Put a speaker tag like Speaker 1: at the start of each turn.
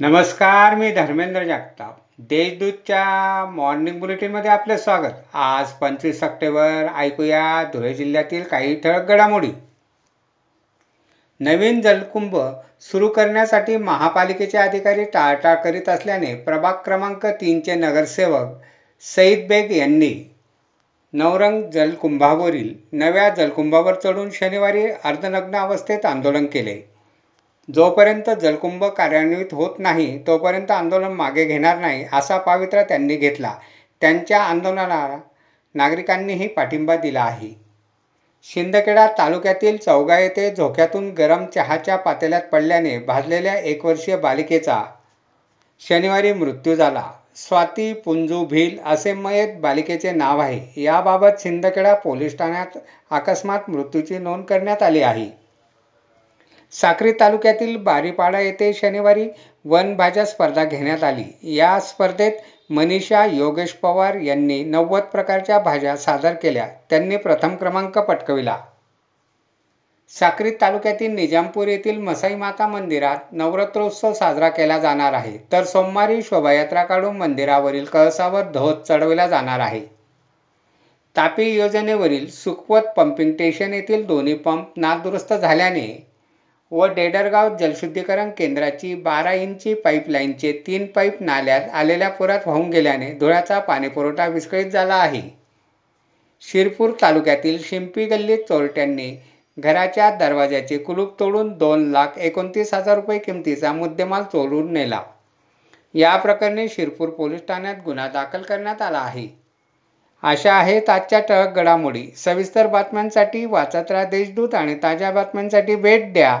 Speaker 1: नमस्कार मी धर्मेंद्र जगताप. देशदूतच्या मॉर्निंग बुलेटिनमध्ये आपलं स्वागत. आज पंचवीस सप्टेंबर ऐकूया धुळे जिल्ह्यातील काही ठळक घडामोडी. नवीन जलकुंभ सुरू करण्यासाठी महापालिकेचे अधिकारी टाळटाळ करीत असल्याने प्रभाग क्रमांक तीनचे नगरसेवक सईद बेग यांनी नवरंग जलकुंभावरील नव्या जलकुंभावर चढून शनिवारी अर्धनग्न अवस्थेत आंदोलन केले. जोपर्यंत जलकुंभ कार्यान्वित होत नाही तोपर्यंत आंदोलन मागे घेणार नाही असा पावित्रा त्यांनी घेतला. त्यांच्या आंदोलनाला नागरिकांनीही पाठिंबा दिला आहे. शिंदखेडा तालुक्यातील चौगा येथे झोक्यातून गरम चहाच्या पातेल्यात पडल्याने भाजलेल्या एक वर्षीय बालिकेचा शनिवारी मृत्यू झाला. स्वाती पुंजू भील असे मयत बालिकेचे नाव आहे. याबाबत शिंदखेडा पोलीस ठाण्यात अकस्मात मृत्यूची नोंद करण्यात आली आहे. साक्री तालुक्यातील बारीपाडा येथे शनिवारी वनभाज्या स्पर्धा घेण्यात आली. या स्पर्धेत मनीषा योगेश पवार यांनी नव्वद प्रकारच्या भाज्या सादर केल्या. त्यांनी प्रथम क्रमांक पटकविला. साक्री तालुक्यातील निजामपूर येथील मसाई माता मंदिरात नवरात्रोत्सव साजरा केला जाणार आहे. तर सोमवारी शोभायात्रा काढून मंदिरावरील कळसावर ध्वज चढविला जाणार आहे. तापी योजनेवरील सुखवत पंपिंग स्टेशन येथील दोन्ही पंप नादुरुस्त झाल्याने व डेडरगाव जलशुद्धीकरण केंद्राची बारा इंची पाईपलाईनचे तीन पाईप नाल्यात आलेल्या पुरात वाहून गेल्याने धुळ्याचा पाणीपुरवठा विस्कळीत झाला आहे. शिरपूर तालुक्यातील शिंपी गल्ली चोरट्यांनी घराच्या दरवाजाचे कुलूप तोडून दोन लाख एकोणतीस हजार रुपये किमतीचा मुद्देमाल चोरून नेला. या प्रकरणी शिरपूर पोलीस ठाण्यात गुन्हा दाखल करण्यात आला आहे. अशा आहेत आजच्या टळक घडामोडी. सविस्तर बातम्यांसाठी वाचत राहा देशदूत आणि ताज्या बातम्यांसाठी भेट द्या.